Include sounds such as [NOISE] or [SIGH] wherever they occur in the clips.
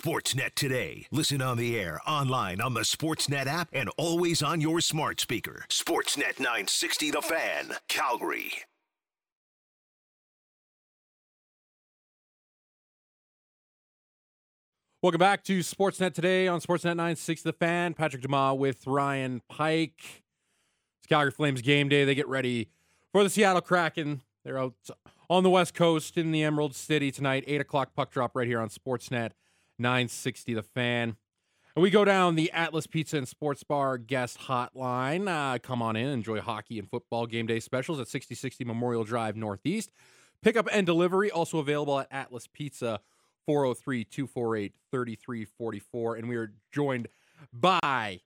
Sportsnet today. Listen on the air, online, on the Sportsnet app, and always on your smart speaker. Sportsnet 960 The Fan, Calgary. Welcome back to Sportsnet today on Sportsnet 960 The Fan. Patrick Dumas with Ryan Pike. It's Calgary Flames game day. They get ready for the Seattle Kraken. They're out on the West Coast in the Emerald City tonight. 8 o'clock puck drop right here on Sportsnet 960 The Fan. And we go down the Atlas Pizza and Sports Bar guest hotline. Uh, come on in, enjoy hockey and football game day specials at 6060 Memorial Drive Northeast. Pickup and delivery also available at Atlas Pizza 403 248 3344. And we are joined by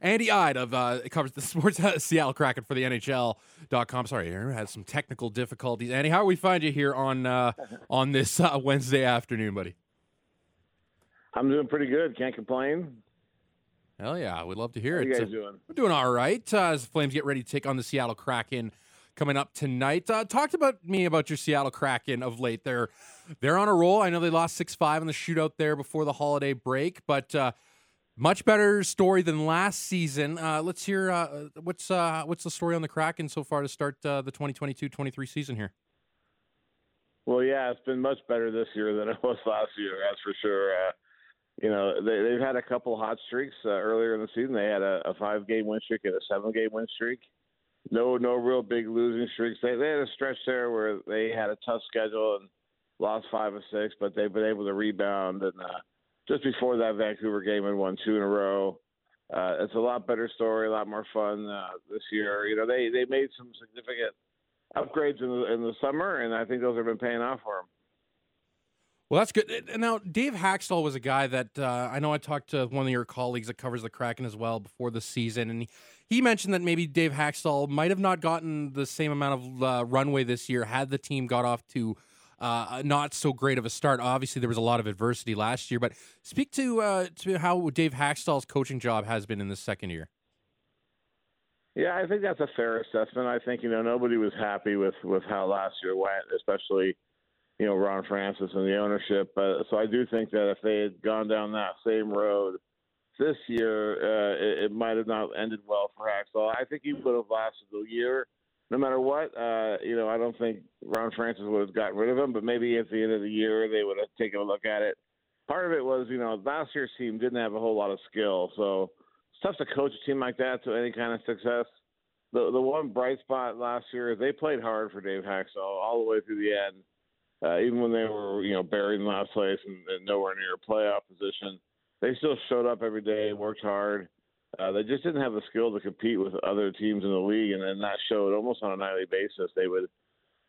Andy Eide of uh, covers the [LAUGHS] sports Seattle Kraken for the NHL.com. Sorry, I had some technical difficulties. Andy, how do we find you here on uh, [LAUGHS] on this uh, Wednesday afternoon, buddy? I'm doing pretty good. Can't complain. Hell yeah, we'd love to hear How it. you guys Uh, doing? We're doing all right uh, as the Flames get ready to take on the Seattle Kraken coming up tonight. Uh, talked about me about your Seattle Kraken of late. They're they're on a roll. I know they lost six five in the shootout there before the holiday break, but uh, much better story than last season. Uh, let's hear uh, what's uh, what's the story on the Kraken so far to start uh, the 2022-23 season here. Well, yeah, it's been much better this year than it was last year. That's for sure. Uh, you know, they, they've had a couple hot streaks uh, earlier in the season. They had a, a five-game win streak and a seven-game win streak. No, no real big losing streaks. They, they had a stretch there where they had a tough schedule and lost five or six, but they've been able to rebound. And just before that Vancouver game, and won two in a row. Uh, it's a lot better story, a lot more fun uh, this year. You know, they they made some significant upgrades in the in the summer, and I think those have been paying off for them. Well, that's good. Now, Dave Hakstol was a guy that uh, I know I talked to one of your colleagues that covers the Kraken as well before the season, and he, mentioned that maybe Dave Hakstol might have not gotten the same amount of uh, runway this year had the team got off to uh, not so great of a start. Obviously, there was a lot of adversity last year, but speak to uh, to how Dave Hakstol's coaching job has been in this second year. Yeah, I think that's a fair assessment. I think you know nobody was happy with with how last year went, especially you know Ron Francis and the ownership. So I do think that if they had gone down that same road this year, uh, it, it might have not ended well for Hakstol. I think he would have lasted the year, no matter what. Uh, you know, I don't think Ron Francis would have gotten rid of him, but maybe at the end of the year they would have taken a look at it. Part of it was, you know, last year's team didn't have a whole lot of skill, so it's tough to coach a team like that to any kind of success. The the one bright spot last year is they played hard for Dave Hakstol all the way through the end, uh, even when they were you know buried in last place and, and nowhere near a playoff position. They still showed up every day, worked hard. Uh, Uh, they just didn't have the skill to compete with other teams in the league, and then that showed almost on a nightly basis. They would,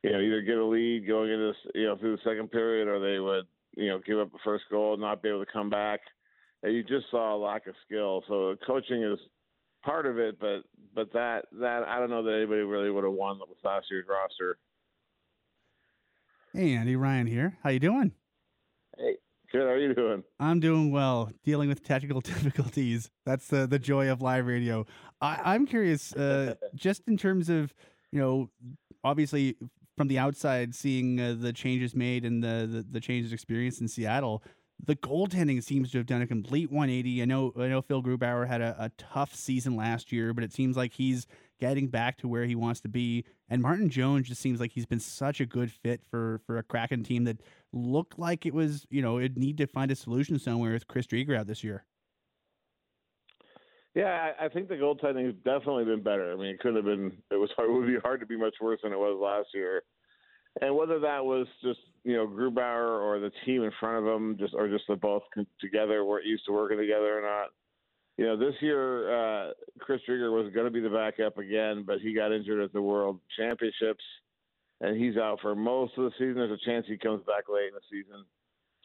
you know, either get a lead going into this, you know through the second period, or they would, you know, give up the first goal, and not be able to come back. And you just saw a lack of skill. So coaching is part of it, but but that that I don't know that anybody really would have won with last year's roster. Hey, Andy Ryan here. How you doing? Hey, good. How are you doing? I'm doing well. Dealing with technical [LAUGHS] difficulties. That's the the joy of live radio. I, I'm curious, uh, [LAUGHS] just in terms of you know, obviously from the outside, seeing uh, the changes made and the, the the changes experienced in Seattle. The goaltending seems to have done a complete 180. I know I know Phil Grubauer had a, a tough season last year, but it seems like he's getting back to where he wants to be. And Martin Jones just seems like he's been such a good fit for for a Kraken team that looked like it was, you know, it'd need to find a solution somewhere with Chris Driedger out this year. Yeah, I, I think the goaltending has definitely been better. I mean, it could have been. It was hard, [LAUGHS] it would be hard to be much worse than it was last year. And whether that was just you know Grubauer or the team in front of him, just or just the both together weren't used to working together or not. You know, this year uh, Chris Driedger was going to be the backup again, but he got injured at the World Championships, and he's out for most of the season. There's a chance he comes back late in the season.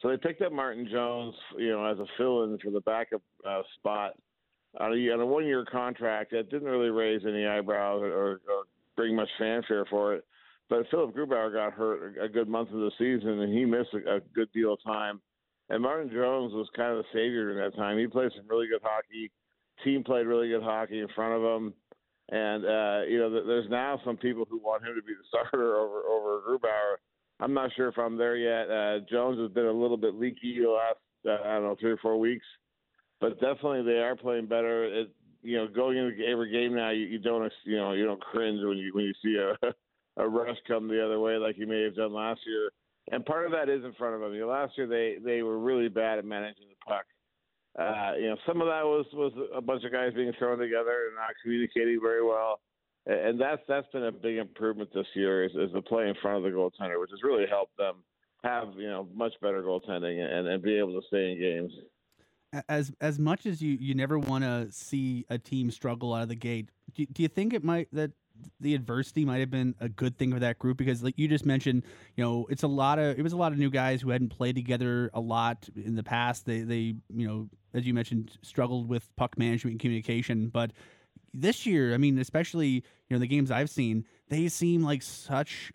So they picked up Martin Jones, you know, as a fill-in for the backup uh, spot on a, on a one-year contract that didn't really raise any eyebrows or, or, bring much fanfare for it. But Philip Grubauer got hurt a good month of the season, and he missed a, a good deal of time. And Martin Jones was kind of the savior during that time. He played some really good hockey. Team played really good hockey in front of him. And uh, you know, there's now some people who want him to be the [LAUGHS] starter over over Grubauer. I'm not sure if I'm there yet. Uh, Jones has been a little bit leaky the last uh, I don't know three or four weeks, but definitely they are playing better. It, you know, going into every game now, you, you don't you know you don't cringe when you when you see a [LAUGHS] a rush come the other way like you may have done last year. And part of that is in front of them. You know, last year they they were really bad at managing the puck. Uh, you know, some of that was was a bunch of guys being thrown together and not communicating very well, and that's that's been a big improvement this year is, is the play in front of the goaltender, which has really helped them have you know much better goaltending and, and be able to stay in games. As as much as you you never want to see a team struggle out of the gate, do, do you think it might that the adversity might have been a good thing for that group because like you just mentioned you know it's a lot of it was a lot of new guys who hadn't played together a lot in the past. They they you know as you mentioned struggled with puck management and communication. But this year i mean especially you know the games i've seen they seem like such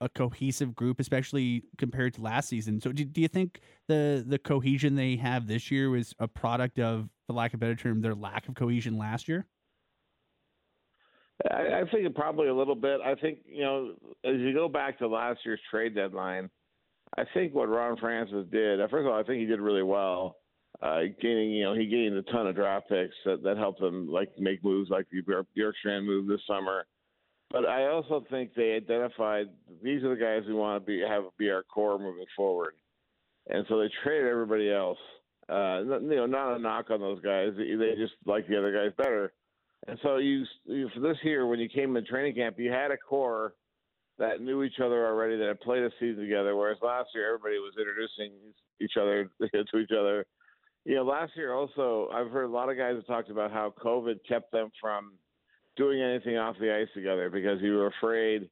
a cohesive group especially compared to last season. So do, do you think the the cohesion they have this year was a product of for lack of a better term their lack of cohesion last year I, I think probably a little bit. I think you know, as you go back to last year's trade deadline, I think what Ron Francis did. First of all, I think he did really well. Uh, gaining, you know, he gained a ton of draft picks that, that helped them like make moves like the Bjorkstrand move this summer. But I also think they identified these are the guys we want to be have be our core moving forward, and so they traded everybody else. Uh, you know, not a knock on those guys. They just like the other guys better. And so you, you for this year, when you came in training camp, you had a core that knew each other already, that had played a season together. Whereas last year, everybody was introducing each other [LAUGHS] to each other. You know, last year also, I've heard a lot of guys have talked about how COVID kept them from doing anything off the ice together because you were afraid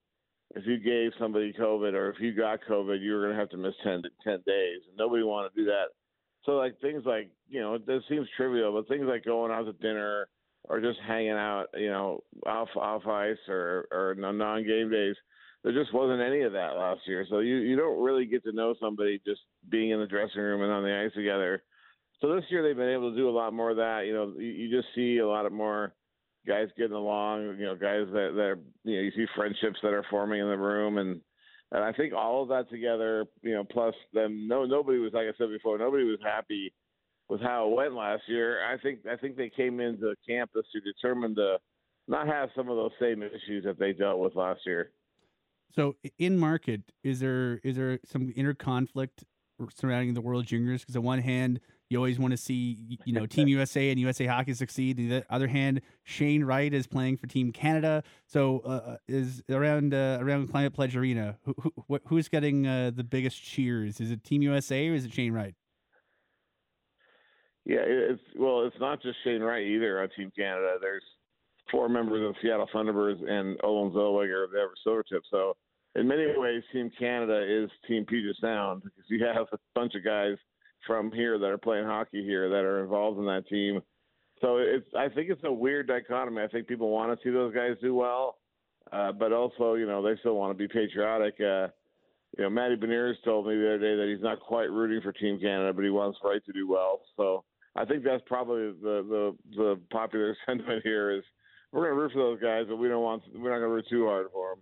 if you gave somebody COVID or if you got COVID, you were going to have to miss 10, 10 days. And nobody wanted to do that. So, like, things like, you know, it seems trivial, but things like going out to dinner or just hanging out, you know, off off ice or or non game days. There just wasn't any of that last year. So you you don't really get to know somebody just being in the dressing room and on the ice together. So this year they've been able to do a lot more of that. You know, you, you just see a lot of more guys getting along. You know, guys that that are, you know you see friendships that are forming in the room and. And I think all of that together, you know, plus them, no, nobody was like I said before, nobody was happy with how it went last year. I think I think they came into campus to determine to not have some of those same issues that they dealt with last year. So in market, is there is there some inner conflict surrounding the World Juniors? Because on one hand, you always want to see you know Team [LAUGHS] USA and USA Hockey succeed. On the other hand, Shane Wright is playing for Team Canada. So uh, uh is around uh, around Climate Pledge Arena, who, who who's getting uh, the biggest cheers? Is it Team USA or is it Shane Wright? Yeah, it's well, it's not just Shane Wright either on Team Canada. There's four members of Seattle Thunderbirds and Olen Zellweger of the Everett Silvertip. So in many ways, Team Canada is Team Puget Sound because you have a bunch of guys from here that are playing hockey here that are involved in that team. So it's I think it's a weird dichotomy. I think people want to see those guys do well, uh, but also you know they still want to be patriotic. Uh, you know, Matty Beniers told me the other day that he's not quite rooting for Team Canada, but he wants Wright to do well. So I think that's probably the the the popular [LAUGHS] sentiment here is we're going to root for those guys, but we don't want we're not going to root too hard for them.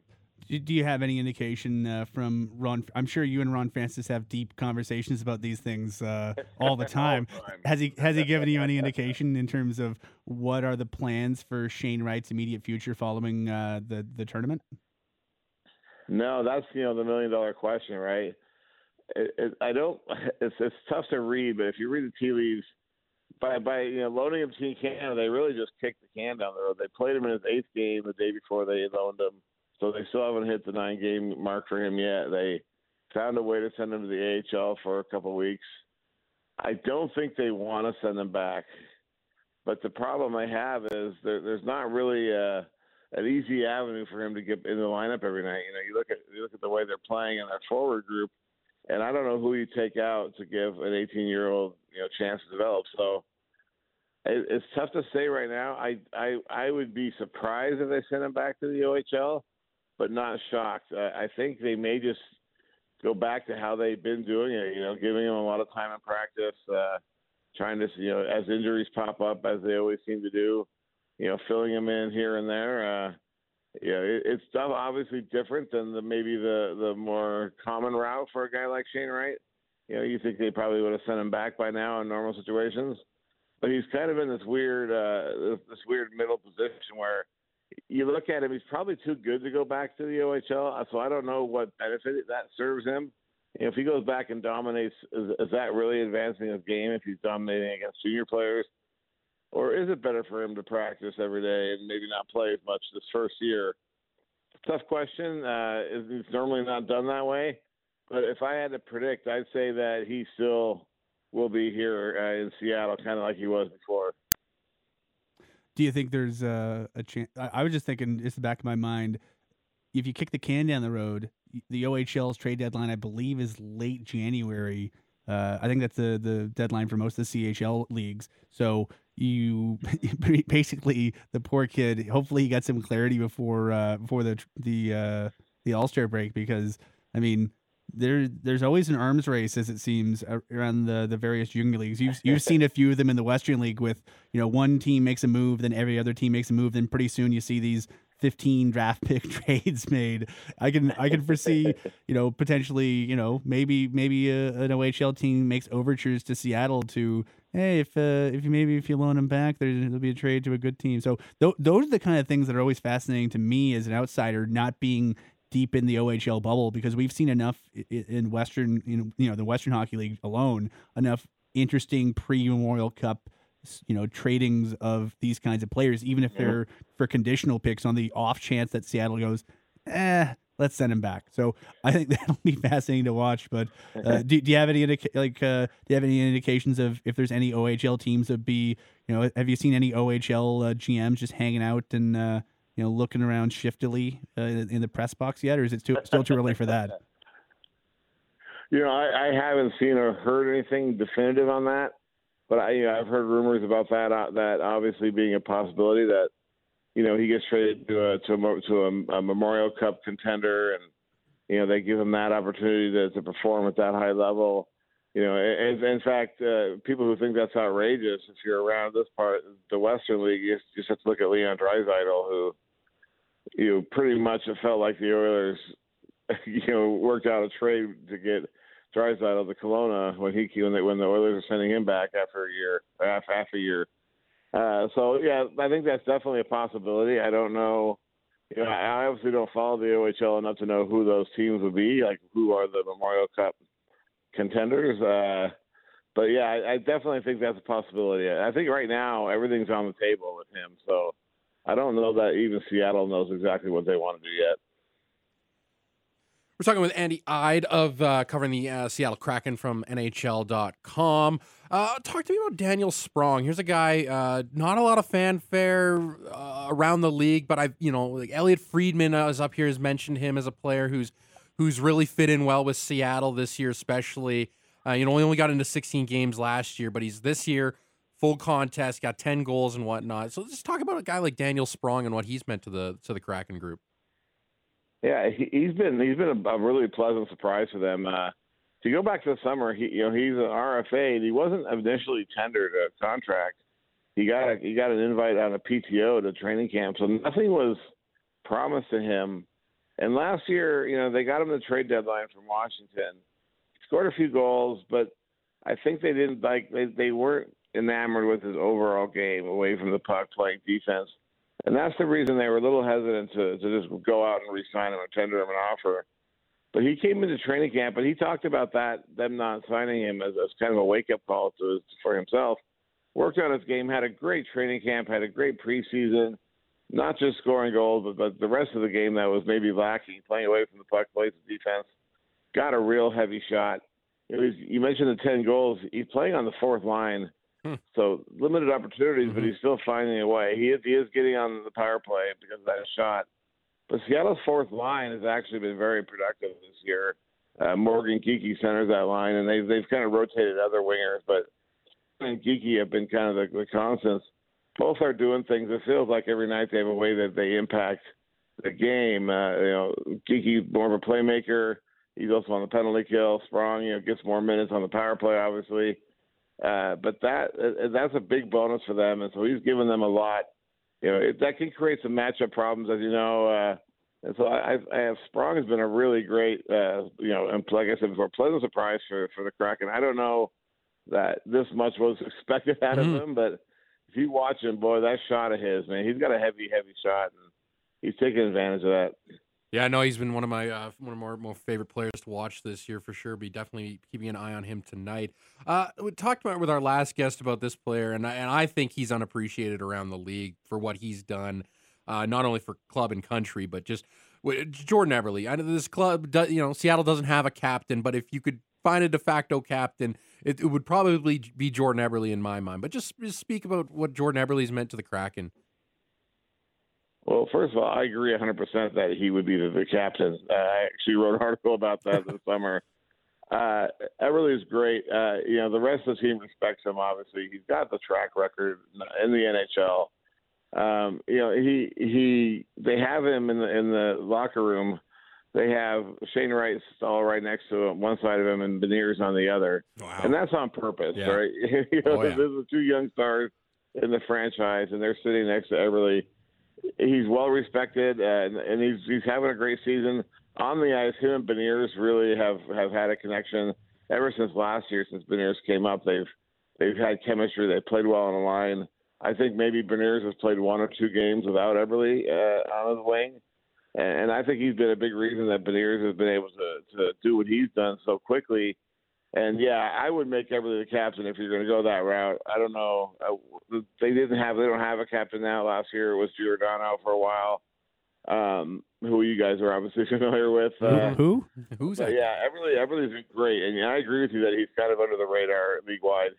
Do you have any indication uh, from Ron? I'm sure you and Ron Francis have deep conversations about these things uh, [LAUGHS] all the time. all time. Has he has he [LAUGHS] given you any indication in terms of what are the plans for Shane Wright's immediate future following uh, the the tournament? No, that's you know the million dollar question, right? It, it, I don't. It's it's tough to read, but if you read the tea leaves, by by you know loaning him to Canada, they really just kicked the can down the road. They played him in his eighth game the day before they loaned him, so they still haven't hit the nine game mark for him yet. They found a way to send him to the AHL for a couple of weeks. I don't think they want to send him back, but the problem I have is there, there's not really a, an easy avenue for him to get in the lineup every night. You know, you look at you look at the way they're playing in their forward group and I don't know who you take out to give an 18 year old you know chance to develop. So it, it's tough to say right now. I I I would be surprised if they sent him back to the OHL, but not shocked. I, I think they may just go back to how they've been doing it. You know, giving him a lot of time in practice, uh, trying to you know as injuries pop up as they always seem to do. You know, filling him in here and there. Uh, yeah, it, it's obviously different than the maybe the the more common route for a guy like Shane Wright. You know, you think they probably would have sent him back by now in normal situations, but he's kind of in this weird uh, this weird middle position where you look at him, he's probably too good to go back to the OHL. So I don't know what benefit that serves him. You know, if he goes back and dominates, is, is that really advancing his game if he's dominating against junior players? Or is it better for him to practice every day and maybe not play as much this first year? Tough question. Uh, it's normally not done that way. But if I had to predict, I'd say that he still will be here uh, in Seattle, kind of like he was before. Do you think there's a, a chance? I, was just thinking, it's the back of my mind. If you kick the can down the road, the OHL's trade deadline, I believe, is late January. Uh, I think that's the the deadline for most of the CHL leagues. So you [LAUGHS] basically the poor kid. Hopefully, he got some clarity before uh, before the the uh, the All Star break because I mean there there's always an arms race as it seems around the the various junior leagues. You've you've seen a few of them in the Western League with you know one team makes a move, then every other team makes a move, then pretty soon you see these 15 draft [LAUGHS] pick trades made. I can I can foresee, [LAUGHS] you know, potentially, you know, maybe maybe a, an OHL team makes overtures to Seattle to hey, if uh, if you maybe if you loan him back, there, will be a trade to a good team. So th- those are the kind of things that are always fascinating to me as an outsider, not being deep in the OHL bubble because we've seen enough in Western, in, you know, the Western Hockey League alone, enough interesting pre Memorial Cup you know tradings of these kinds of players, even if they're for conditional picks on the off chance that Seattle goes, eh, let's send him back. So I think [LAUGHS] that'll be fascinating to watch. But uh, [LAUGHS] do, do you have any indica- like uh, do you have any indications of if there's any OHL teams that be you know have you seen any OHL uh, GMs just hanging out and uh, you know looking around shiftily uh, in the press box yet, or is it too, still too early for that? [LAUGHS] You know, I, I haven't seen or heard anything definitive on that but I, you know, I've heard rumors about that. Uh, that obviously being a possibility that you know he gets traded to a to a, to a, a Memorial Cup contender, and you know they give him that opportunity to, to perform at that high level. You know, and, in fact, uh, people who think that's outrageous, if you're around this part, the Western League, you just have to look at Leon Draisaitl, who you know, pretty much it felt like the Oilers, [LAUGHS] you know, worked out a trade to get Draisaitl the Kelowna when he when they when the Oilers are sending him back after a year half half a year. Uh, so yeah, I think that's definitely a possibility. I don't know. You know, I obviously don't follow the OHL enough to know who those teams would be, like who are the Memorial Cup contenders. Uh, but yeah, I, I definitely think that's a possibility. I think right now everything's on the table with him. So I don't know that even Seattle knows exactly what they want to do yet. We're talking with Andy Eide of uh, covering the uh, Seattle Kraken from NHL.com. Uh, talk to me about Daniel Sprong. Here's a guy, uh, not a lot of fanfare uh, around the league, but I've you know, like Elliotte Friedman is up here has mentioned him as a player who's who's really fit in well with Seattle this year, especially. Uh, you know, he only got into 16 games last year, but he's this year full contest, got 10 goals and whatnot. So let's talk about a guy like Daniel Sprong and what he's meant to the to the Kraken group. Yeah, he, has been he's been a, a, really pleasant surprise for them. Uh, to go back to the summer, he you know he's an RFA and he wasn't initially tendered a contract. He got a, he got an invite on a PTO to training camp, so nothing was promised to him. And last year, you know, they got him the trade deadline from Washington. He scored a few goals, but I think they didn't like they they weren't enamored with his overall game away from the puck, playing defense. And that's the reason they were a little hesitant to, to just go out and re-sign him and tender him an offer. But he came into training camp, and he talked about that them not signing him as, as kind of a wake-up call to for himself. Worked on his game, had a great training camp, had a great preseason. Not just scoring goals, but, but the rest of the game that was maybe lacking, playing away from the puck, plays the defense. Got a real heavy shot. You mentioned the ten goals. He's playing on the fourth line Hmm. So limited opportunities, mm-hmm. but he's still finding a way. He is, he is getting on the power play because of that shot. But Seattle's fourth line has actually been very productive this year. Uh, Morgan Geekie centers that line, and they've they've kind of rotated other wingers, but and Geekie have been kind of the, the constants. Both are doing things. It feels like every night they have a way that they impact the game. Uh, you know, Geekie more of a playmaker. He's also on the penalty kill. Sprong, you know, gets more minutes on the power play, obviously. Uh, but that uh, that's a big bonus for them, and so he's given them a lot you know it, that can create some matchup problems, as you know. Uh, and so I, I have Sprong has been a really great, uh, you know, and like I said before, pleasant surprise for for the Kraken. I don't know that this much was [LAUGHS] expected out Mhm. of him, but if you watch him, boy, that shot of his, man, he's got a heavy, heavy shot, and he's taking advantage of that. Yeah, no, he's been one of my uh, one of my more favorite players to watch this year for sure. Be definitely keeping an eye on him tonight. Uh, we talked about with our last guest about this player, and I, and I think he's unappreciated around the league for what he's done, uh, not only for club and country, but just Jordan Eberle. I know this club, do, you know, Seattle doesn't have a captain, but if you could find a de facto captain, it, it would probably be Jordan Eberle in my mind. But just, just speak about what Jordan Eberle's meant to the Kraken. Well, first of all, I agree 100% that he would be the, the captain. Uh, I actually wrote an [LAUGHS] article about that this summer. Uh, Eberle is great. Uh, you know, the rest of the team respects him. Obviously, he's got the track record in the NHL. Um, you know, he he they have him in the in the locker room. They have Shane Wright all right next to him, one side of him, and Beniers on the other, Wow. and that's on purpose, Yeah. right? [LAUGHS] you know, Oh, yeah. this is two young stars in the franchise, and they're sitting next to Eberle he's well respected and, and he's he's having a great season on the ice. Him and Beniers really have have had a connection ever since last year. Since Beniers came up, they've they've had chemistry. They played well on the line. I think maybe Beniers has played one or two games without Eberle uh, on his wing, and, and I think he's been a big reason that Beniers has been able to to do what he's done so quickly. And yeah, I would make Eberle the captain if you're going to go that route. I don't know. Uh, they didn't have. They don't have a captain now. Last year it was Giordano for a while, um, who you guys are obviously [LAUGHS] familiar with. Uh, Who? [LAUGHS] Who's that? yeah, Eberle. Eberle's been great, and yeah, I agree with you that he's kind of under the radar league wide.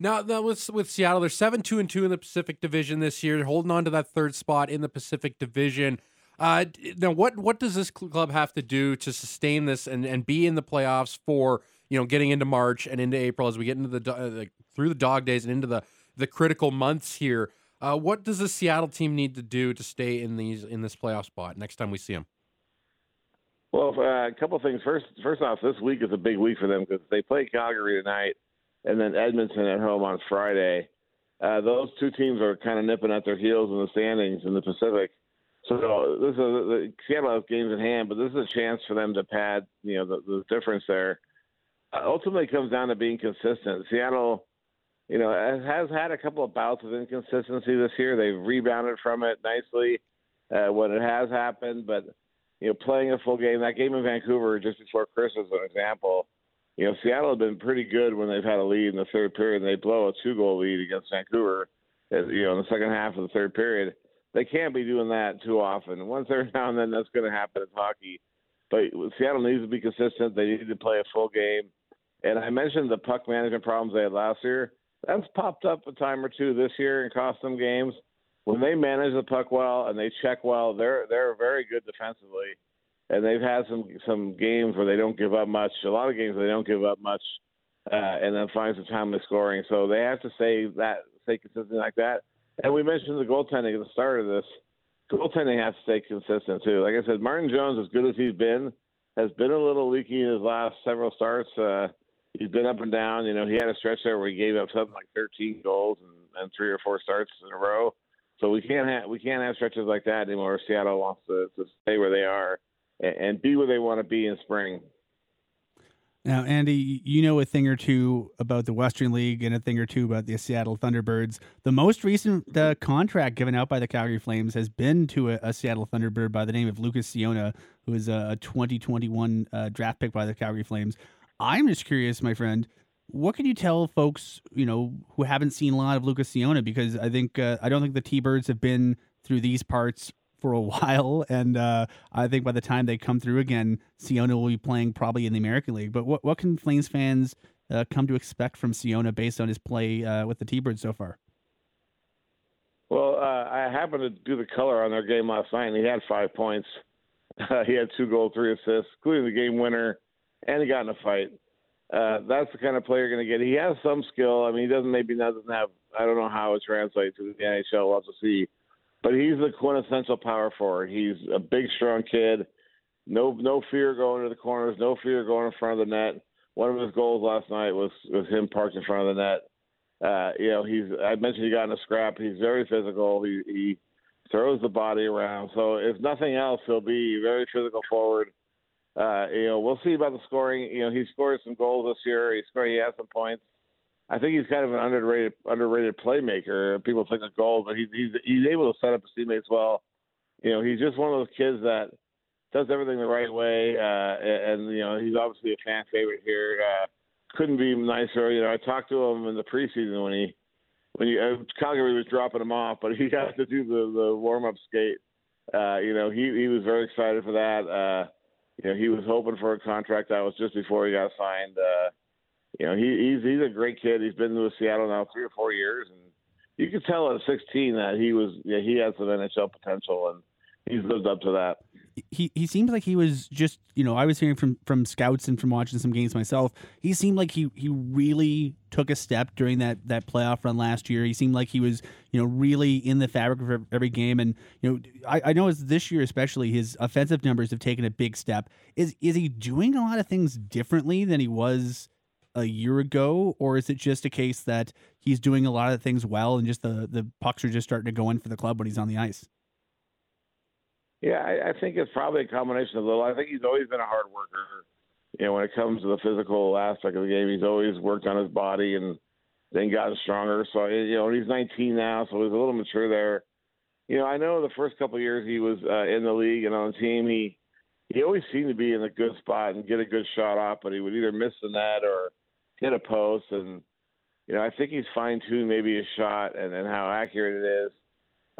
Now, now with with Seattle, they're seven two and two in the Pacific Division this year, They're holding on to that third spot in the Pacific Division. Uh, now, what what does this club have to do to sustain this and, and be in the playoffs for you know getting into March and into April as we get into the, uh, the through the dog days and into the the critical months here? Uh, what does the Seattle team need to do to stay in these in this playoff spot next time we see them? Well, uh, a couple of things. First, first off, this week is a big week for them because they play Calgary tonight, and then Edmonton at home on Friday. Uh, those two teams are kind of nipping at their heels in the standings in the Pacific. So this is the Seattle has games in hand, but this is a chance for them to pad, you know, the, the difference there. Uh, ultimately, comes down to being consistent. Seattle, you know, has had a couple of bouts of inconsistency this year. They've rebounded from it nicely uh, when it has happened, but you know, playing a full game. That game in Vancouver just before Christmas, an example. You know, Seattle had been pretty good when they've had a lead in the third period, and they blow a two-goal lead against Vancouver. uh, You know, in the second half of the third period, they can't be doing that too often. Once every now and then, that's going to happen in hockey. But Seattle needs to be consistent. They need to play a full game. And I mentioned the puck management problems they had last year. That's popped up a time or two this year and cost them games when they manage the puck well and they check well, they're they're very good defensively, and they've had some some games where they don't give up much. A lot of games where they don't give up much, uh, and then find some timely scoring. So they have to stay that stay consistent like that. And we mentioned the goaltending at the start of this. Goaltending has to stay consistent too. Like I said, Martin Jones, as good as he's been, has been a little leaky in his last several starts. Uh, he's been up and down. You know, he had a stretch there where he gave up something like 13 goals and, and three or four starts in a row. So we can't have we can't have stretches like that anymore. Seattle wants to, to stay where they are and, and be where they want to be in spring. Now, Andy, you know a thing or two about the Western League and a thing or two about the Seattle Thunderbirds. The most recent uh, contract given out by the Calgary Flames has been to a, a Seattle Thunderbird by the name of Lucas Ciona, who is a, a 2021 uh, draft pick by the Calgary Flames. I'm just curious, my friend, what can you tell folks, you know, who haven't seen a lot of Lucas Ciona? Because I think uh, I don't think the T-Birds have been through these parts for a [LAUGHS] while, and uh, I think by the time they come through again, Ciona will be playing probably in the American League. But what what can Flames fans uh, come to expect from Ciona based on his play uh, with the T-Birds so far? Well, uh, I happened to do the color on their game last night, and he had five points. Uh, he had two goals, three assists, including the game winner, and he got in a fight. Uh, that's the kind of player you're going to get. He has some skill. I mean, he doesn't maybe doesn't have. I don't know how it translates to the NHL. We'll have to see. But he's the quintessential power forward. He's a big, strong kid. No, no fear going to the corners. No fear going in front of the net. One of his goals last night was was him parked in front of the net. Uh, you know, he's I mentioned he got in a scrap. He's very physical. He he throws the body around. So if nothing else, he'll be very physical forward. Uh, you know, we'll see about the scoring. You know, he scored some goals this year. He scored. He has some points. I think he's kind of an underrated underrated playmaker. People think of goals, but he's he's he's able to set up his teammates well. You know, he's just one of those kids that does everything the right way, uh, and, and you know, he's obviously a fan favorite here. Uh, couldn't be nicer. You know, I talked to him in the preseason when he when he uh, Calgary was dropping him off, but he [LAUGHS] got to do the the warm up skate. Uh, you know, he he was very excited for that. Uh, you know, he was hoping for a contract that was just before he got signed. Uh, you know, he, he's he's a great kid. He's been with Seattle now three or four years, and you could tell at 16 that he was yeah, he has some NHL potential, and he's lived up to that he he seems like he was just you know I was hearing from from scouts and from watching some games myself. He seemed like he he really took a step during that that playoff run last year. He seemed like he was you know really in the fabric of every game. And you know I, I know this year especially his offensive numbers have taken a big step. Is is he doing a lot of things differently than he was? A year ago, or is it just a case that he's doing a lot of things well and just the the pucks are just starting to go in for the club when he's on the ice? Yeah, I, I think it's probably a combination of little. I think he's always been a hard worker. You know, when it comes to the physical aspect of the game, he's always worked on his body and then gotten stronger. So you know, he's 19 now, so he's a little mature there. You know, I know the first couple of years he was uh, in the league and on the team, he he always seemed to be in a good spot and get a good shot off, but he would either miss the net or hit a post. And you know, I think he's fine tuned maybe his shot and, and how accurate it is.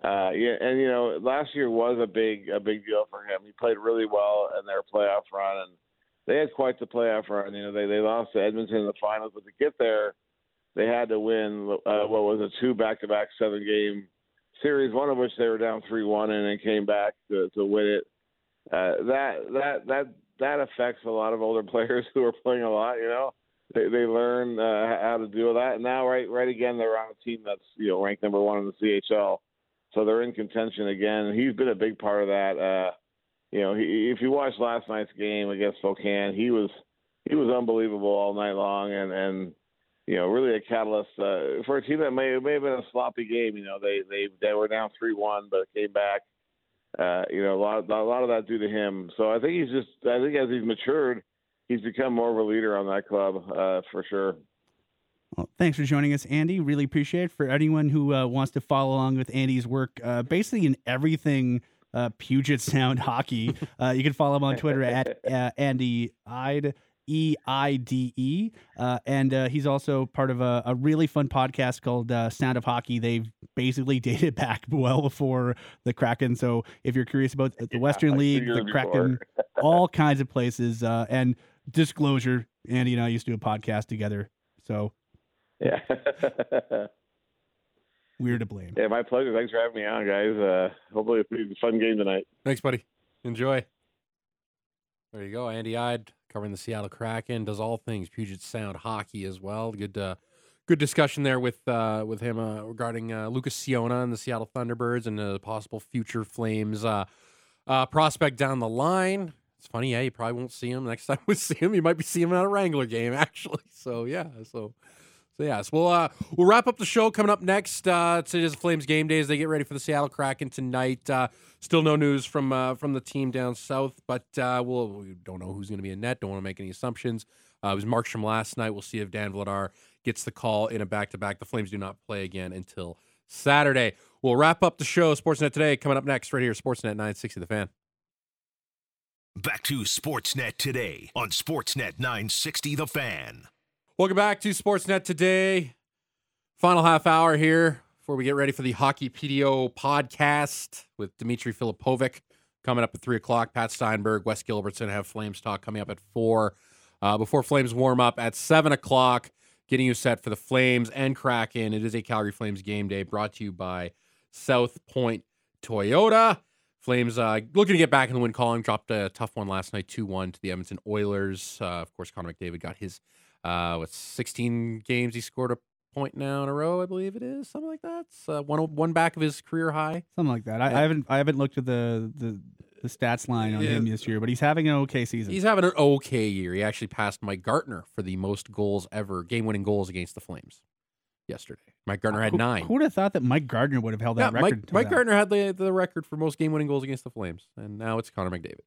Uh, yeah, and you know, last year was a big a big deal for him. He played really well in their playoff run, and they had quite the playoff run. You know, they they lost to Edmonton in the finals, but to get there, they had to win uh, what was a two back to back seven game series, one of which they were down three one and then came back to to win it. Uh, that that that that affects a lot of older [LAUGHS] players who are playing a lot. You know, they they learn uh, how to deal with that. And now, right right again, they're on a team that's you know ranked number one in the CHL so they're in contention again. He's been a big part of that. Uh, you know, he, if you watched last night's game against Spokane, he was he was unbelievable all night long, and and you know, really a catalyst uh, for a team that may may have been a sloppy game. You know, they they they were down three one, but came back. Uh, you know, a lot a lot of that due to him. So I think he's just I think as he's matured, he's become more of a leader on that club uh, for sure. Well, thanks for joining us, Andy. Really appreciate it. For anyone who uh, wants to follow along with Andy's work, uh, basically in everything uh, Puget Sound [LAUGHS] hockey, uh, you can follow him on Twitter at [LAUGHS] uh, Andy Eide. E I D E, uh, and he's also part of a, a, really fun podcast called Sound of Hockey. They've basically [LAUGHS] dated back well before the Kraken. So if you're curious about the Western yeah, League, the Kraken, all kinds of places, and disclosure, Andy and I used to do a podcast together. So yeah. [LAUGHS] We're to blame. Yeah, my pleasure. Thanks for having me on, guys. Uh, hopefully, it's a fun game tonight. Thanks, buddy. Enjoy. There you go. Andy Eide covering the Seattle Kraken does all things Puget Sound hockey as well. Good, uh, good discussion there with uh, with him uh, regarding uh, Lucas Ciona and the Seattle Thunderbirds and the possible future Flames uh, uh, prospect down the line. It's funny, yeah. You probably won't see him next [LAUGHS] time we see him. You might be seeing him at a Wrangler game, [LAUGHS] actually. So yeah, so so yes, we'll uh, we'll wrap up the show coming up next. Uh, today's the Flames game day as they get ready for the Seattle Kraken tonight. Uh, still no news from uh, from the team down south, but uh, we'll, we don't know who's going to be in net. Don't want to make any assumptions. Uh, it was Markstrom last night. We'll see if Dan Vladar gets the call in a back to back. The Flames do not play again until Saturday. We'll wrap up the show. Sportsnet today coming up next right here. Sportsnet 960 The Fan. Back to Sportsnet today on Sportsnet 960 The Fan. Welcome back to Sportsnet today. Final half hour here before we get ready for the Hockey PDO podcast with Dimitri Filipovic coming up at three o'clock. Pat Steinberg, Wes Gilbertson have Flames talk coming up at four. Uh, before Flames warm up at seven o'clock, getting you set for the Flames and Kraken. It is a Calgary Flames game day brought to you by South Point Toyota. Flames uh, looking to get back in the win column. Dropped a tough one last night, 2 1 to the Edmonton Oilers. Uh, of course, Connor McDavid got his uh, with 16 games, he scored a point now in a row, I believe it is, something like that. It's, uh, one one back of his career high, something like that. I, I haven't I haven't looked at the the, the stats line on yeah. him this year, but he's having an okay season. He's having an okay year. He actually passed Mike Gartner for the most goals ever, game winning goals against the Flames. Yesterday. Mike Gartner had nine. Who would have thought that Mike Gartner would have held yeah, that record? Mike, Mike? Gartner had the, the record for most game winning goals against the Flames, and now it's Connor McDavid.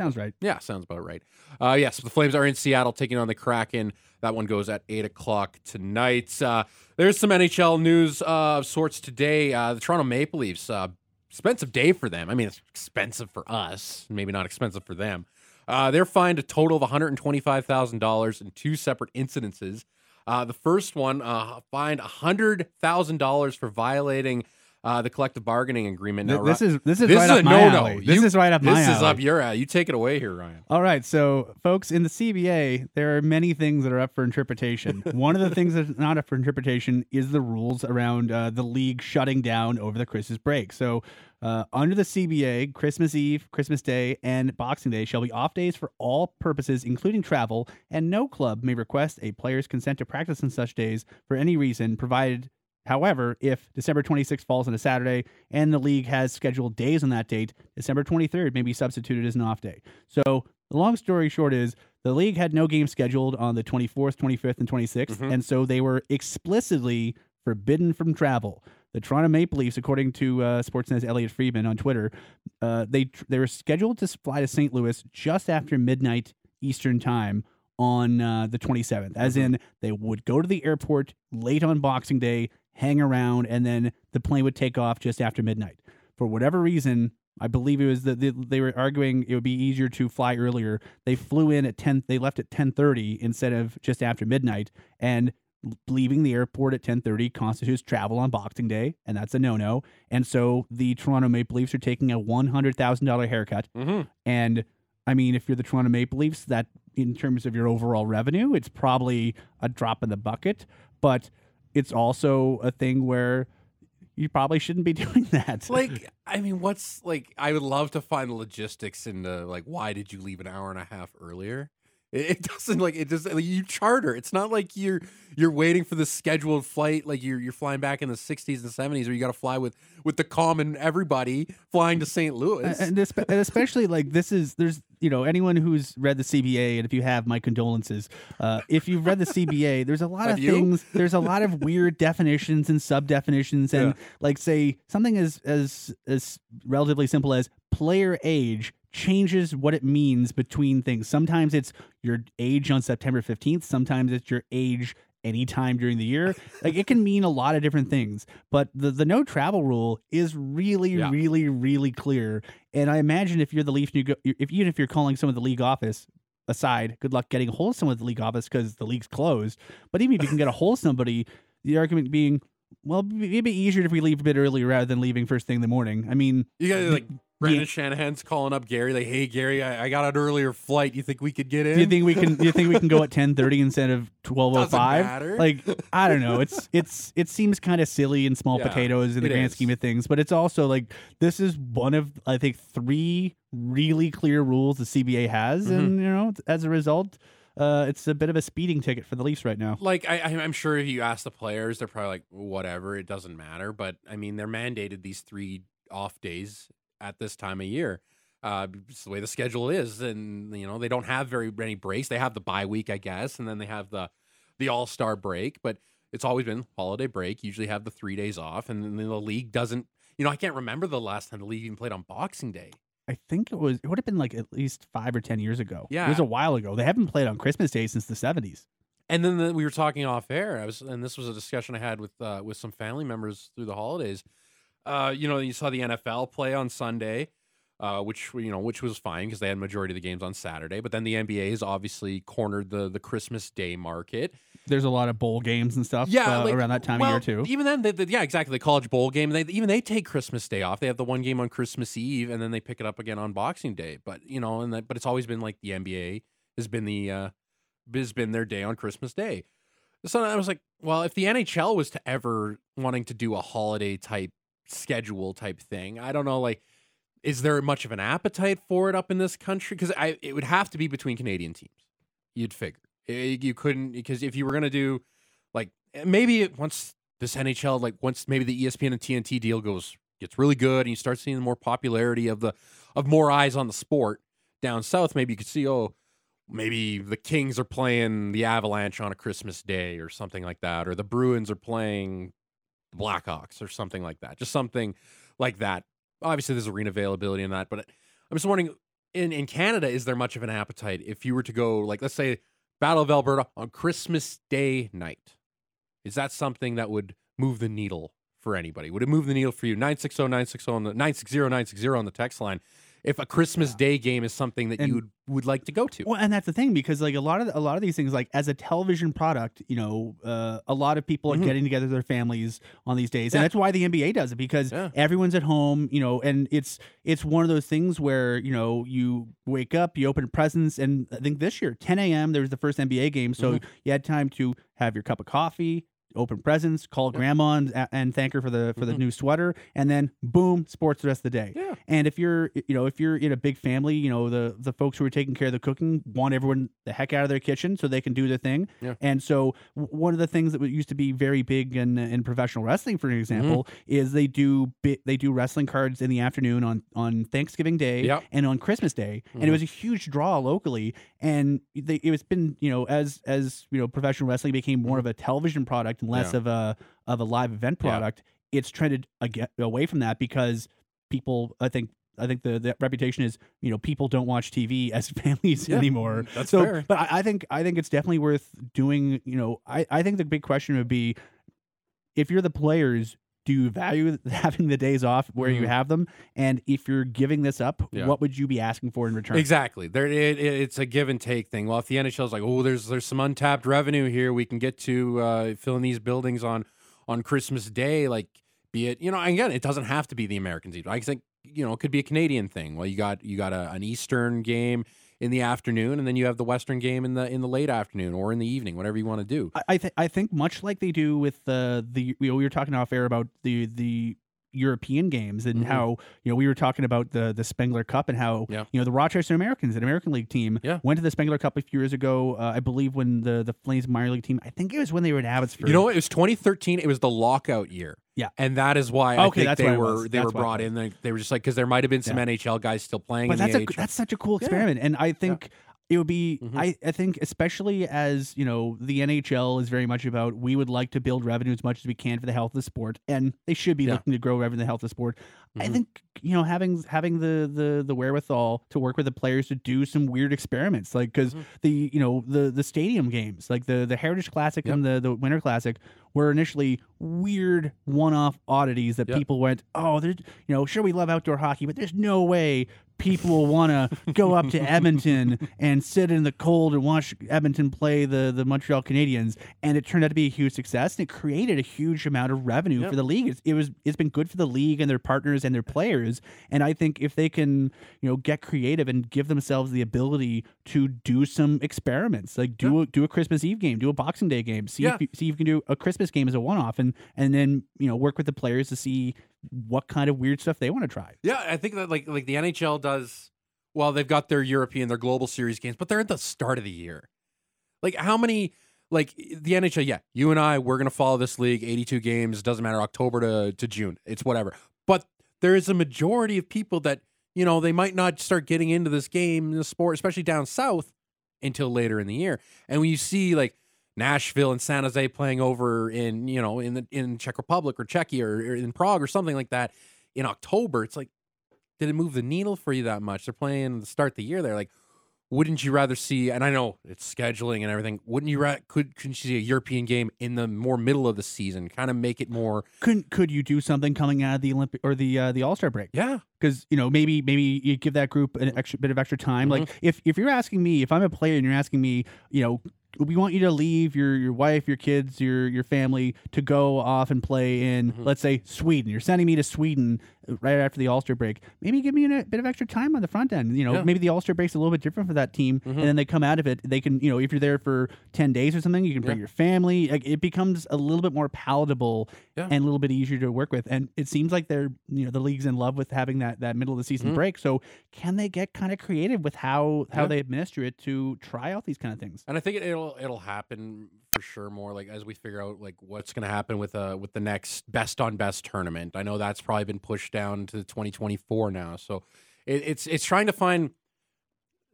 Sounds right. Yeah, sounds about right. Uh, yes, the Flames are in Seattle taking on the Kraken. That one goes at 8 o'clock tonight. Uh, there's some NHL news uh, of sorts today. Uh, the Toronto Maple Leafs, uh, expensive day for them. I mean, it's expensive for us, maybe not expensive for them. Uh, they're fined a total of $125,000 in two separate incidences. Uh, the first one uh, fined $100,000 for violating uh, the collective bargaining agreement. Now, this is this is this right is up a my no-no. alley. This You- is right up my this is alley. up your alley. You take it away here, Ryan. All right, so folks, in the CBA, there are many things that are up for interpretation. [LAUGHS] One of the things that's not up for interpretation is the rules around uh, the league shutting down over the Christmas break. So, uh, under the CBA, Christmas Eve, Christmas Day, and Boxing Day shall be off days for all purposes, including travel, and no club may request a player's consent to practice on such days for any reason, provided However, if December 26th falls on a Saturday and the league has scheduled days on that date, December 23rd may be substituted as an off day. So, the long story short is the league had no games scheduled on the 24th, 25th, and 26th, Mhm. and so they were explicitly forbidden from travel. The Toronto Maple Leafs, according to uh, Sportsnet's Elliotte Friedman on Twitter, uh, they they were scheduled to fly to St. Louis just after midnight Eastern time on uh, the 27th, as Mhm. in they would go to the airport late on Boxing Day, hang around, and then the plane would take off just after midnight. For whatever reason, I believe it was that they, they were arguing it would be easier to fly earlier. They flew in at 10. They left at 10:30 instead of just after midnight, and leaving the airport at 10:30 constitutes travel on Boxing Day, and that's a no-no. And so the Toronto Maple Leafs are taking a $100,000 haircut. Mm-hmm. And I mean, if you're the Toronto Maple Leafs, that in terms of your overall revenue, it's probably a drop in the bucket. But it's also a thing where you probably shouldn't be [LAUGHS] doing that. like i mean what's like i would love to find the logistics into like why did you leave an hour and a half earlier it, [LAUGHS] doesn't like it just like, you charter it's not like you're you're waiting for the scheduled flight like you're you're flying back in the 60s and 70s or you got to fly with with the common everybody flying to st louis and, and especially like this is there's you know anyone who's read the CBA and if you have my condolences uh, if you've read the CBA there's a lot Have of you? things there's a lot of weird definitions and sub definitions and Yeah. like say something as as as relatively simple as player age changes what it means between things. Sometimes it's your age on September 15th sometimes it's your age anytime during the year. Like it can mean a lot of different things but the the no travel rule is really Yeah. really really clear. And i imagine if you're the leafs and you go if even if you're calling some of the league office aside good luck getting a hold of someone at the league office because the league's closed. But even if you can get a hold of somebody the argument being well it'd be easier if we leave a bit earlier rather than leaving first thing in the morning. I mean you got the- Brendan Shanahan's calling up Gary, like, "Hey Gary, I, I got an earlier flight. You think we could get in?" do you think we can do you think we can go at 10:30 instead of Doesn't 12:05 like I don't know. It's it's it seems kind of silly and small Yeah, potatoes in the grand is. scheme of things, but it's also like this is one of I think three really clear rules the CBA has, Mm-hmm. and you know as a result, uh, it's a bit of a speeding ticket for the Leafs right now. like I, I- I'm sure if you ask the players, they're probably like, whatever, it doesn't matter. But I mean, they're mandated these three off days at this time of year. Uh, it's the way the schedule is, and you know they don't have very many breaks. They have the bye week, I guess, and then they have the the All Star break. But it's always been holiday break. Usually have the three days off, and then the league doesn't. You know, I can't remember the last time the league even played on Boxing Day. I think it was it would have been like at least five or ten years ago. Yeah, it was a while ago. They haven't played on Christmas Day since the seventies. And then the, we were talking off air. I was, and this was a discussion I had with uh, with some family members through the holidays. Uh, you know, you saw the NFL play on Sunday, uh, which you know, which was fine because they had majority of the games on Saturday. But then the NBA has obviously cornered the the Christmas Day market. There's a lot of bowl games and stuff. Yeah, uh, like, around that time well, of year too. Even then, they, they- yeah, exactly. The college bowl game, they even they take Christmas Day off. They have the one game on Christmas Eve, and then they pick it up again on Boxing Day. But you know, and that, but it's always been like the NBA has been the uh, has been their day on Christmas Day. So I was like, well, if the NHL was to ever wanting to do a holiday type schedule type thing, I don't know, like. Is there much of an appetite for it up in this country? Because I, it would have to be between Canadian teams. You'd figure Eh, you couldn't because if you were gonna do like eh, maybe it, once this NHL like once maybe the ESPN and TNT deal goes gets really good and you start seeing more popularity of the of more eyes on the sport down south maybe you could see oh maybe the Kings are playing the Avalanche on a Christmas day or something like that, or the Bruins are playing the Blackhawks or something like that. Just something like that. Obviously, there's arena availability in that, but I'm just wondering in, in Canada, is there much of an appetite if you were to go, like, let's say, Battle of Alberta on Christmas Day night? Is that something that would move the needle for anybody? Would it move the needle for you? 960 960 on the 960 960 on the text line if a Christmas yeah. Day game is something that and, you would, would like to go to. Well, and that's the thing because like a lot of a lot of these things, like as a television product, you know, uh, a lot of people are mm-hmm. getting together their families on these days, yeah. and that's why the NBA does it because yeah. everyone's at home, you know, and it's it's one of those things where you know you wake up, you open presents, and I think this year 10 a.m. there was the first NBA game, so mm-hmm. you had time to have your cup of coffee, open presents, call yep. grandma and, and, thank her for the for mm-hmm. the new sweater, and then boom, sports the rest of the day. Yeah. And if you're you know if you're in a big family, you know the the folks who are taking care of the cooking want everyone the heck out of their kitchen so they can do their thing. Yeah. And so one of the things that used to be very big in in professional wrestling, for example, mm-hmm. is they do they do wrestling cards in the afternoon on on Thanksgiving Day yep. and on Christmas Day, mm-hmm. and it was a huge draw locally. And they, it's been you know as as you know professional wrestling became more mm-hmm. of a television product and less yeah. of a of a live event product, yeah. it's trended ag- away from that because people, I think, I think the, the reputation is you know people don't watch TV [LAUGHS] as families yeah, anymore. Mm, that's so, fair. But I, I, think I think it's definitely worth doing. You know, I I think the big question would be if you're the players. Do you value [LAUGHS] having the days off where mm-hmm. you have them? And if you're giving this up, yeah. what would you be asking for in return? Exactly. There, it, it's a give and take thing. Well, if the NHL is like, oh, there's there's some untapped revenue here, we can get to uh, filling these buildings on on Christmas Day, like be it you know again, it doesn't have to be the Americans. Either. I think you know it could be a Canadian thing. Well, you got you got a, an Eastern game in the afternoon, and then you have the Western game in the in the late afternoon or in the evening, whatever you want to do. I I, I think much like they do with the the we were talking off air about the the European games and mm-hmm. how you know we were talking about the the Spengler Cup and how yeah. you know the Rochester Americans, an American League team, yeah. went to the Spengler Cup a few years ago. Uh, I believe when the the Flames minor league team, I think it was when they were in Abbotsford. You know, what? it was 2013. It was the lockout year. Yeah, and that is why okay, I think they were they that's were brought in. They, they, were just like because there might have been some yeah. NHL guys still playing. But that's a that's such a cool experiment, and I think it would be mm-hmm. I, I think especially as you know the nhl is very much about we would like to build revenue as much as we can for the health of the sport and they should be yeah. looking to grow revenue the health of the sport mm-hmm. i think you know having having the the the wherewithal to work with the players to do some weird experiments like because mm-hmm. the you know the the stadium games like the the heritage classic yep. and the the winter classic were initially weird one-off oddities that yep. people went oh there's you know sure we love outdoor hockey but there's no way people will want to [LAUGHS] go up to Edmonton and sit in the cold and watch Edmonton play the, the Montreal Canadiens. And it turned out to be a huge success, and it created a huge amount of revenue yep. for the league. It's, it was it's been good for the league and their partners and their players. And I think if they can you know get creative and give themselves the ability to do some experiments, like do a, do a Christmas Eve game, do a Boxing Day game, see yeah. if you, see if you can do a Christmas game as a one off, and and then you know work with the players to see what kind of weird stuff they want to try. Yeah, I think that like like the NHL does. Well, they've got their European, their global series games, but they're at the start of the year. Like how many? Like the NHL, yeah, you and I, we're gonna follow this league. Eighty-two games doesn't matter, October to to June, it's whatever. But there is a majority of people that you know they might not start getting into this game, the sport, especially down south, until later in the year. And when you see like Nashville and San Jose playing over in you know in the in Czech Republic or Czechia or, or, in Prague or something like that in October. It's like, did it move the needle for you that much? They're playing the start of the year. They're like, wouldn't you rather see? And I know it's scheduling and everything. Wouldn't you ra- could couldn't you see a European game in the more middle of the season? Kind of make it more. Couldn't could you do something coming out of the Olympic or the uh, the All Star break? Yeah, because you know maybe maybe you give that group an extra bit of extra time. Mm-hmm. Like if if you're asking me, if I'm a player and you're asking me, you know, we want you to leave your your wife, your kids, your your family to go off and play in, Mhm. let's say Sweden. You're sending me to Sweden right after the All Star break. Maybe give me a bit of extra time on the front end. You know, Yeah. maybe the All Star break's a little bit different for that team, Mhm. and then they come out of it. They can, you know, if you're there for ten days or something, you can bring Yeah. your family. Like, it becomes a little bit more palatable Yeah. and a little bit easier to work with. And it seems like they're, you know, the league's in love with having that that middle of the season Mhm. break. So can they get kind of creative with how how they administer it to try out these kind of things? And I think it, it'll it'll happen for sure more like as we figure out like what's going to happen with uh with the next best on best tournament. I know that's probably been pushed down to 2024 now. So it, it's it's trying to find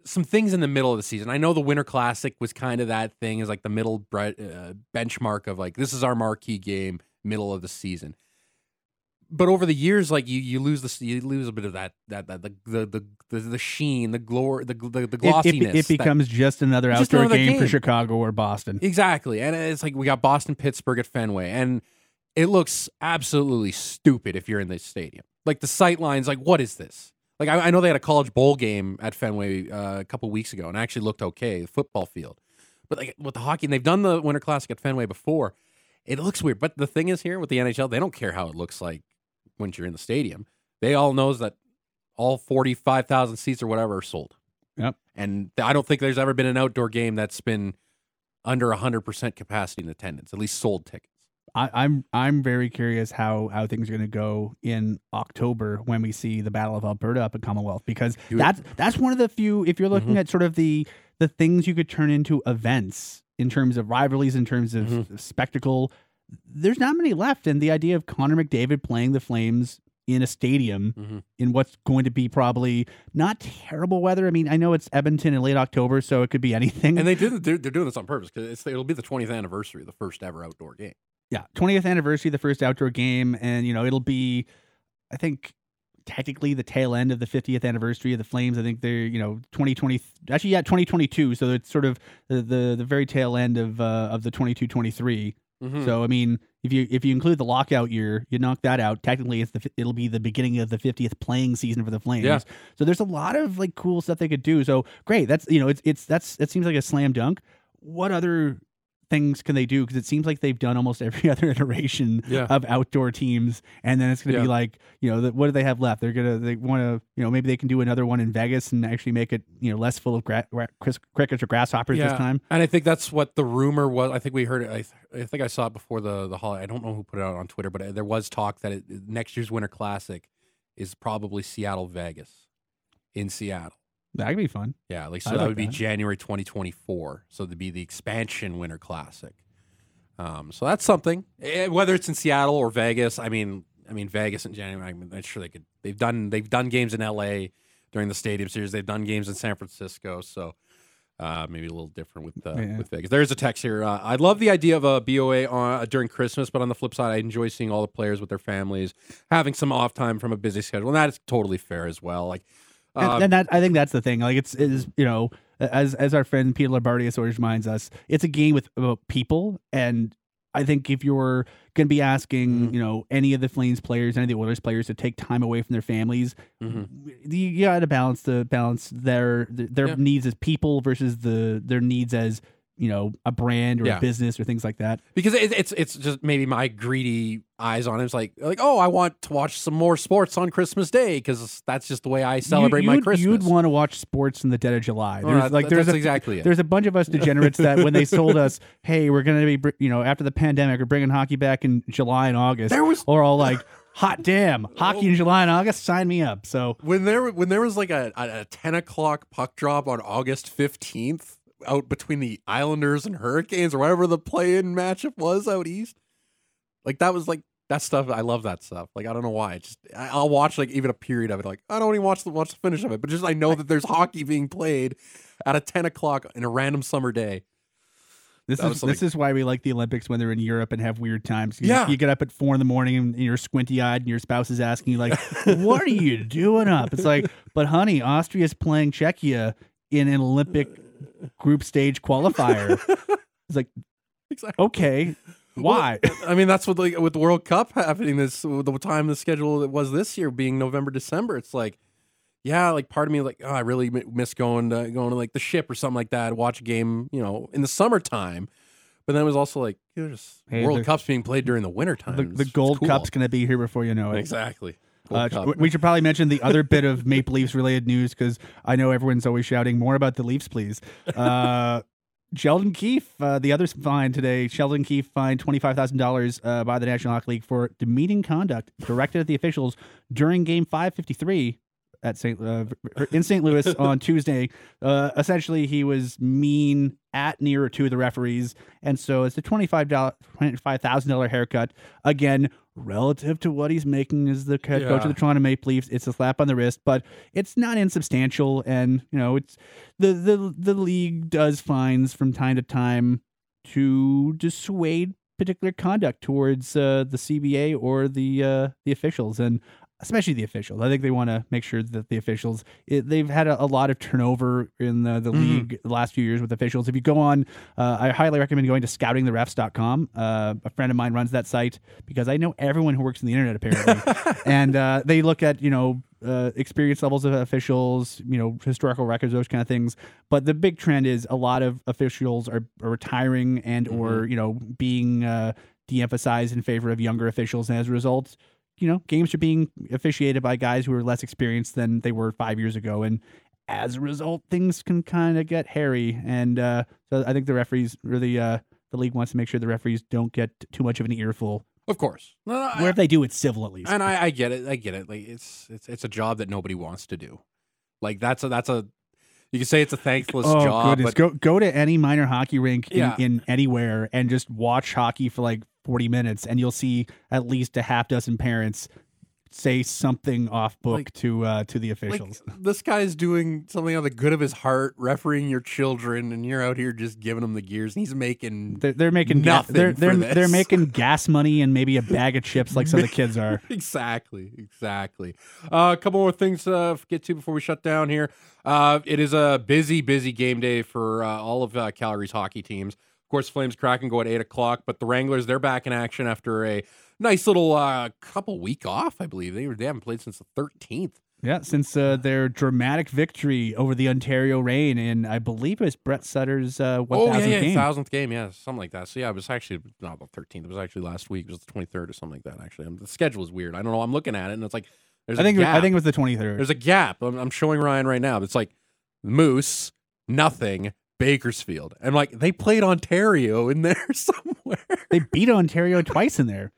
some things in the middle of the season. I know the Winter Classic was kind of that thing, is like the middle bre- uh, benchmark of like this is our marquee game, middle of the season. But over the years, like you, you lose the you lose a bit of that that, that the, the the the sheen, the glory, the the, the It- it, glossiness. it that- becomes just another Just outdoor another game, for. Chicago or Boston. Exactly. And it's like we got Boston Pittsburgh at Fenway and it looks absolutely stupid if you're in this stadium. Like the sight lines, like what is this? Like I, I know they had a college bowl game at Fenway uh, a couple weeks ago and it actually looked okay, the football field. But like with the hockey, and they've done the Winter Classic at Fenway before. It looks weird. But the thing is here with the NHL, they don't care how it looks like when you're in the stadium. They all knows that all 45,000 seats or whatever are sold. Yep. And I don't think there's ever been an outdoor game that's been under 100% capacity in attendance, at least sold tickets. I, I'm I'm very curious how how things are going to go in October when we see the Battle of Alberta up at Commonwealth because that's that's one of the few if you're looking Mhm. at sort of the the things you could turn into events in terms of rivalries in terms of Mhm. spectacle. There's not many left, and the idea of Connor McDavid playing the Flames in a stadium Mhm. in what's going to be probably not terrible weather. I mean, I know it's Edmonton in late October, so it could be [LAUGHS] anything. And they did they're, they're doing this on purpose because it'll be the 20th anniversary of the first ever outdoor game. yeah, 20th anniversary, of the first outdoor game, and you know it'll be, I think, technically the tail end of the 50th anniversary of the Flames. I think they're you know 2020, actually yeah 2022, so it's sort of the the, the very tail end of uh, of the 22 23. Mhm. So I mean, if you if you include the lockout year, you knock that out. Technically, it's the it'll be the beginning of the 50th playing season for the Flames. Yeah. So there's a lot of like cool stuff they could do. So great, that's you know it's it's that's it seems like a slam dunk. What other things can they do? Because it seems like they've done almost every [LAUGHS] other iteration Yeah. of outdoor teams, and then it's going to Yeah. be like you know the, what do they have left? They're gonna they want to you know maybe they can do another one in Vegas and actually make it you know less full of gra- gra- crickets or grasshoppers Yeah. this time. And I think that's what the rumor was. I think we heard it. I, th- I think I saw it before the the holiday. I don't know who put it out on Twitter, but uh, there was talk that it, next year's Winter Classic is probably Seattle Vegas in Seattle. That could be fun. Yeah, like so I that like would be that. January 2024. So to be the expansion Winter Classic. Um, so that's something. Eh, Whether it's in Seattle or Vegas, I mean, I mean Vegas in January. I mean, I'm sure they could. They've done they've done games in L.A. during the Stadium Series. They've done games in San Francisco. So uh, maybe a little different with uh, Yeah. with Vegas. There's a text here. Uh, I love the idea of a BOA on, uh, during Christmas, but on the flip side, I enjoy seeing all the players with their families having some off time from a busy schedule, and that is totally fair as well. Like. And, uh, and that I think that's the thing. Like it's is you know as as our friend Peter Loubardias always reminds us, it's a game with about people, and I think if you're going to be asking Mhm. you know any of the Flames players, any of the Oilers players to take time away from their families, mhm. you, you got to balance the balance their their Yeah. needs as people versus the their needs as you know a brand or Yeah. a business or things like that. because it's it's just maybe my greedy eyes on it. It's like like oh, I want to watch some more sports on Christmas Day because that's just the way I celebrate my Christmas. You'd want to watch sports in the dead of July. Oh, there's that- like there's that's a, exactly it. There's a bunch of us degenerates that when they told us, [LAUGHS] "Hey, we're going to be, you know, after the pandemic, we're bringing hockey back in July and August," There was- or all like, "Hot damn, [LAUGHS] hockey in July and August, sign me up." So when there when there was like a, a, a ten o'clock puck drop on August fifteenth out between the Islanders and Hurricanes or whatever the play-in matchup was out east, like that was like that stuff. I love that stuff. Like I don't know why. It's just I, I'll watch like even a period of it. Like I don't even watch the watch the finish of it, but just I know that there's hockey being played at a ten o'clock in a random summer day. this That is this is why we like the Olympics when they're in Europe and have weird times. You, Yeah. you get up at four in the morning and you're squinty eyed, and your spouse is asking you like, [LAUGHS] "What are you doing up?" It's like, but honey, Austria's playing Czechia in an Olympic group stage qualifier. [LAUGHS] It's like, Exactly. okay, why? I mean, that's what like with the World Cup happening this the time the schedule it was this year being November December. It's like, yeah, like part of me like oh, I really miss going to going to like the ship or something like that, watch a game, you know, in the summertime. But then it was also like you know, just Hey, World the- Cup's being played during the wintertime. the, the Gold cool. Cup's going to be here before you know it. exactly. Uh, Gold Cup. w- we should probably mention the other bit of Maple Leafs related news because I know everyone's always shouting more about the Leafs, please. Uh, Sheldon Keefe, uh, the other fine today, Sheldon Keefe fined $25,000 uh, by the National Hockey League for demeaning conduct directed at the officials during game 553 at St. Uh, in St. Louis [LAUGHS] on Tuesday. Uh, essentially, he was mean at near to the referees, and so it's a twenty five dollar twenty five thousand dollar haircut. Again, relative to what he's making as the head coach Yeah. of the Toronto Maple Leafs, it's a slap on the wrist, but it's not insubstantial. And you know, it's the the the league does fines from time to time to dissuade particular conduct towards uh, the CBA or the uh, the officials, and especially the officials. I think they want to make sure that the officials it, they've had a, a lot of turnover in the, the Mhm. league the last few years with officials. If you go on, uh, I highly recommend going to scoutingtherefs.com. Uh, a friend of mine runs that site because I know everyone who works in the internet apparently, [LAUGHS] and uh, they look at you know. Uh, experience levels of officials, you know, historical records, those kind of things. But the big trend is a lot of officials are, are retiring and or you know being uh, de-emphasized in favor of younger officials, and as a result, you know, games are being officiated by guys who are less experienced than they were five years ago, and as a result, things can kind of get hairy. And uh, so I think the referees, or the uh, the league, wants to make sure the referees don't get too much of an earful. Of course. No, no, I- if they do, it's civil at least. and I, I get it. I get it. Like it's it's it's a job that nobody wants to do. Like that's a that's a you can say it's a thankless oh job, goodness, but go go to any minor hockey rink in, Yeah. in anywhere and just watch hockey for like forty minutes, and you'll see at least a half dozen parents say something off book Like- to uh, to the like officials. this guy's doing something out of the good of his heart, refereeing your children, and you're out here just giving them the gears, and he's making They're, they're making ga- Nothing they're for they're they're making [LAUGHS] gas money and maybe a bag of chips like some of the kids are. [LAUGHS] exactly, exactly. Uh, a couple more things to get to before we shut down here. Uh, it is a busy, busy game day for uh, all of uh, Calgary's hockey teams. Of course, Flames Kraken go at eight o'clock, but the Wranglers they're back in action after a nice little uh, couple week off. I believe they were they haven't played since the thirteenth. Yeah, since uh, their dramatic victory over the Ontario Reign, and I believe it was Brett Sutter's uh, one Oh yeah, yeah, game. thousandth game, yeah, something like that. So yeah, it was actually not the thirteenth. It was actually last week. It was the twenty third or something like that. Actually, Um, the schedule is weird. I don't know. I'm looking at it and it's like there's I think a it- gap. I think it was the twenty third. There's a gap. I'm, I'm showing Ryan right now. It's like Moose, nothing, Bakersfield. And like they played Ontario in there [LAUGHS] somewhere. They beat Ontario twice in there.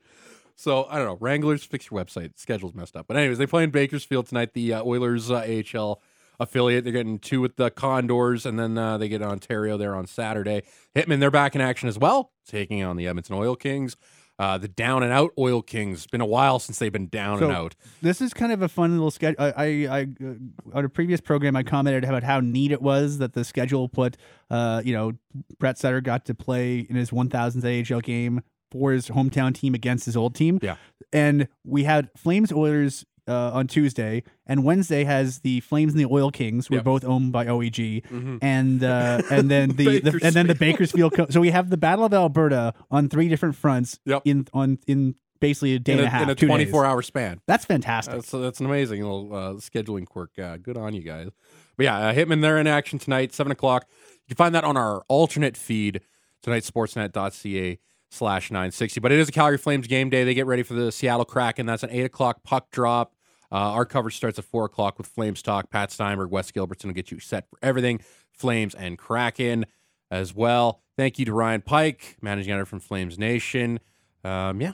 So I don't know. Wranglers, fix your website. Schedule's messed up. But anyways, they play in Bakersfield tonight. The uh, Oilers uh, AHL affiliate. They're getting two with the Condors, and then uh, they get Ontario there on Saturday. Hitman, they're back in action as well, taking on the Edmonton Oil Kings. Uh, the down and out Oil Kings. It's been a while since they've been down So- and out. This is kind of a fun little schedule. I, I, I uh, on a previous program, I commented about how neat it was that the schedule put, uh, you know, Brett Sutter got to play in his 1000th AHL game for his hometown team against his old team. Yeah. and we had Flames Oilers uh, on Tuesday, and Wednesday has the Flames and the Oil Kings, who are both owned by OEG. Mhm. and uh, [LAUGHS] and then the, the and then the Bakersfield. Co- so we have the Battle of Alberta on three different fronts. Yep. In on in basically a day In and a, a half, in a 24 hour span. That's fantastic. That's that's an amazing little uh, scheduling quirk. Uh, good on you guys. But yeah, uh, Hitman they're in action tonight, seven o'clock. You can find that on our alternate feed tonight, sportsnet.ca slash nine sixty. But it is a Calgary Flames game day. They get ready for the Seattle Kraken. That's an eight o'clock puck drop. Uh, our coverage starts at four o'clock with Flames talk. Pat Steinberg, Wes Gilbertson will get you set for everything Flames and Kraken as well. Thank you to Ryan Pike, managing editor from Flames Nation. Um, yeah,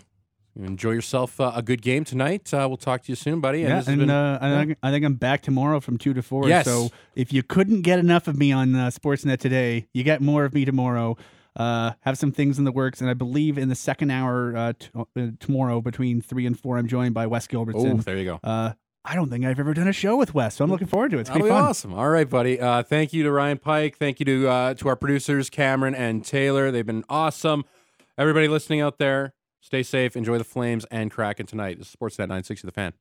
enjoy yourself uh, a good game tonight. Uh, we'll talk to you soon, buddy. yeah, this has and been- uh, I, yeah. think, I think I'm back tomorrow from two to four. Yes. So if you couldn't get enough of me on uh, Sportsnet today, you get more of me tomorrow. Uh, have some things in the works, and I believe in the second hour uh, t- uh, tomorrow between three and four, I'm joined by Wes Gilbertson. Oh, there you go. Uh, I don't think I've ever done a show with Wes, so I'm looking forward to it. It's That'll be be fun. awesome. All right, buddy. Uh, thank you to Ryan Pike. Thank you to uh, to our producers Cameron and Taylor. They've been awesome. Everybody listening out there, stay safe. Enjoy the Flames and Kraken tonight. This is Sportsnet 960 The Fan.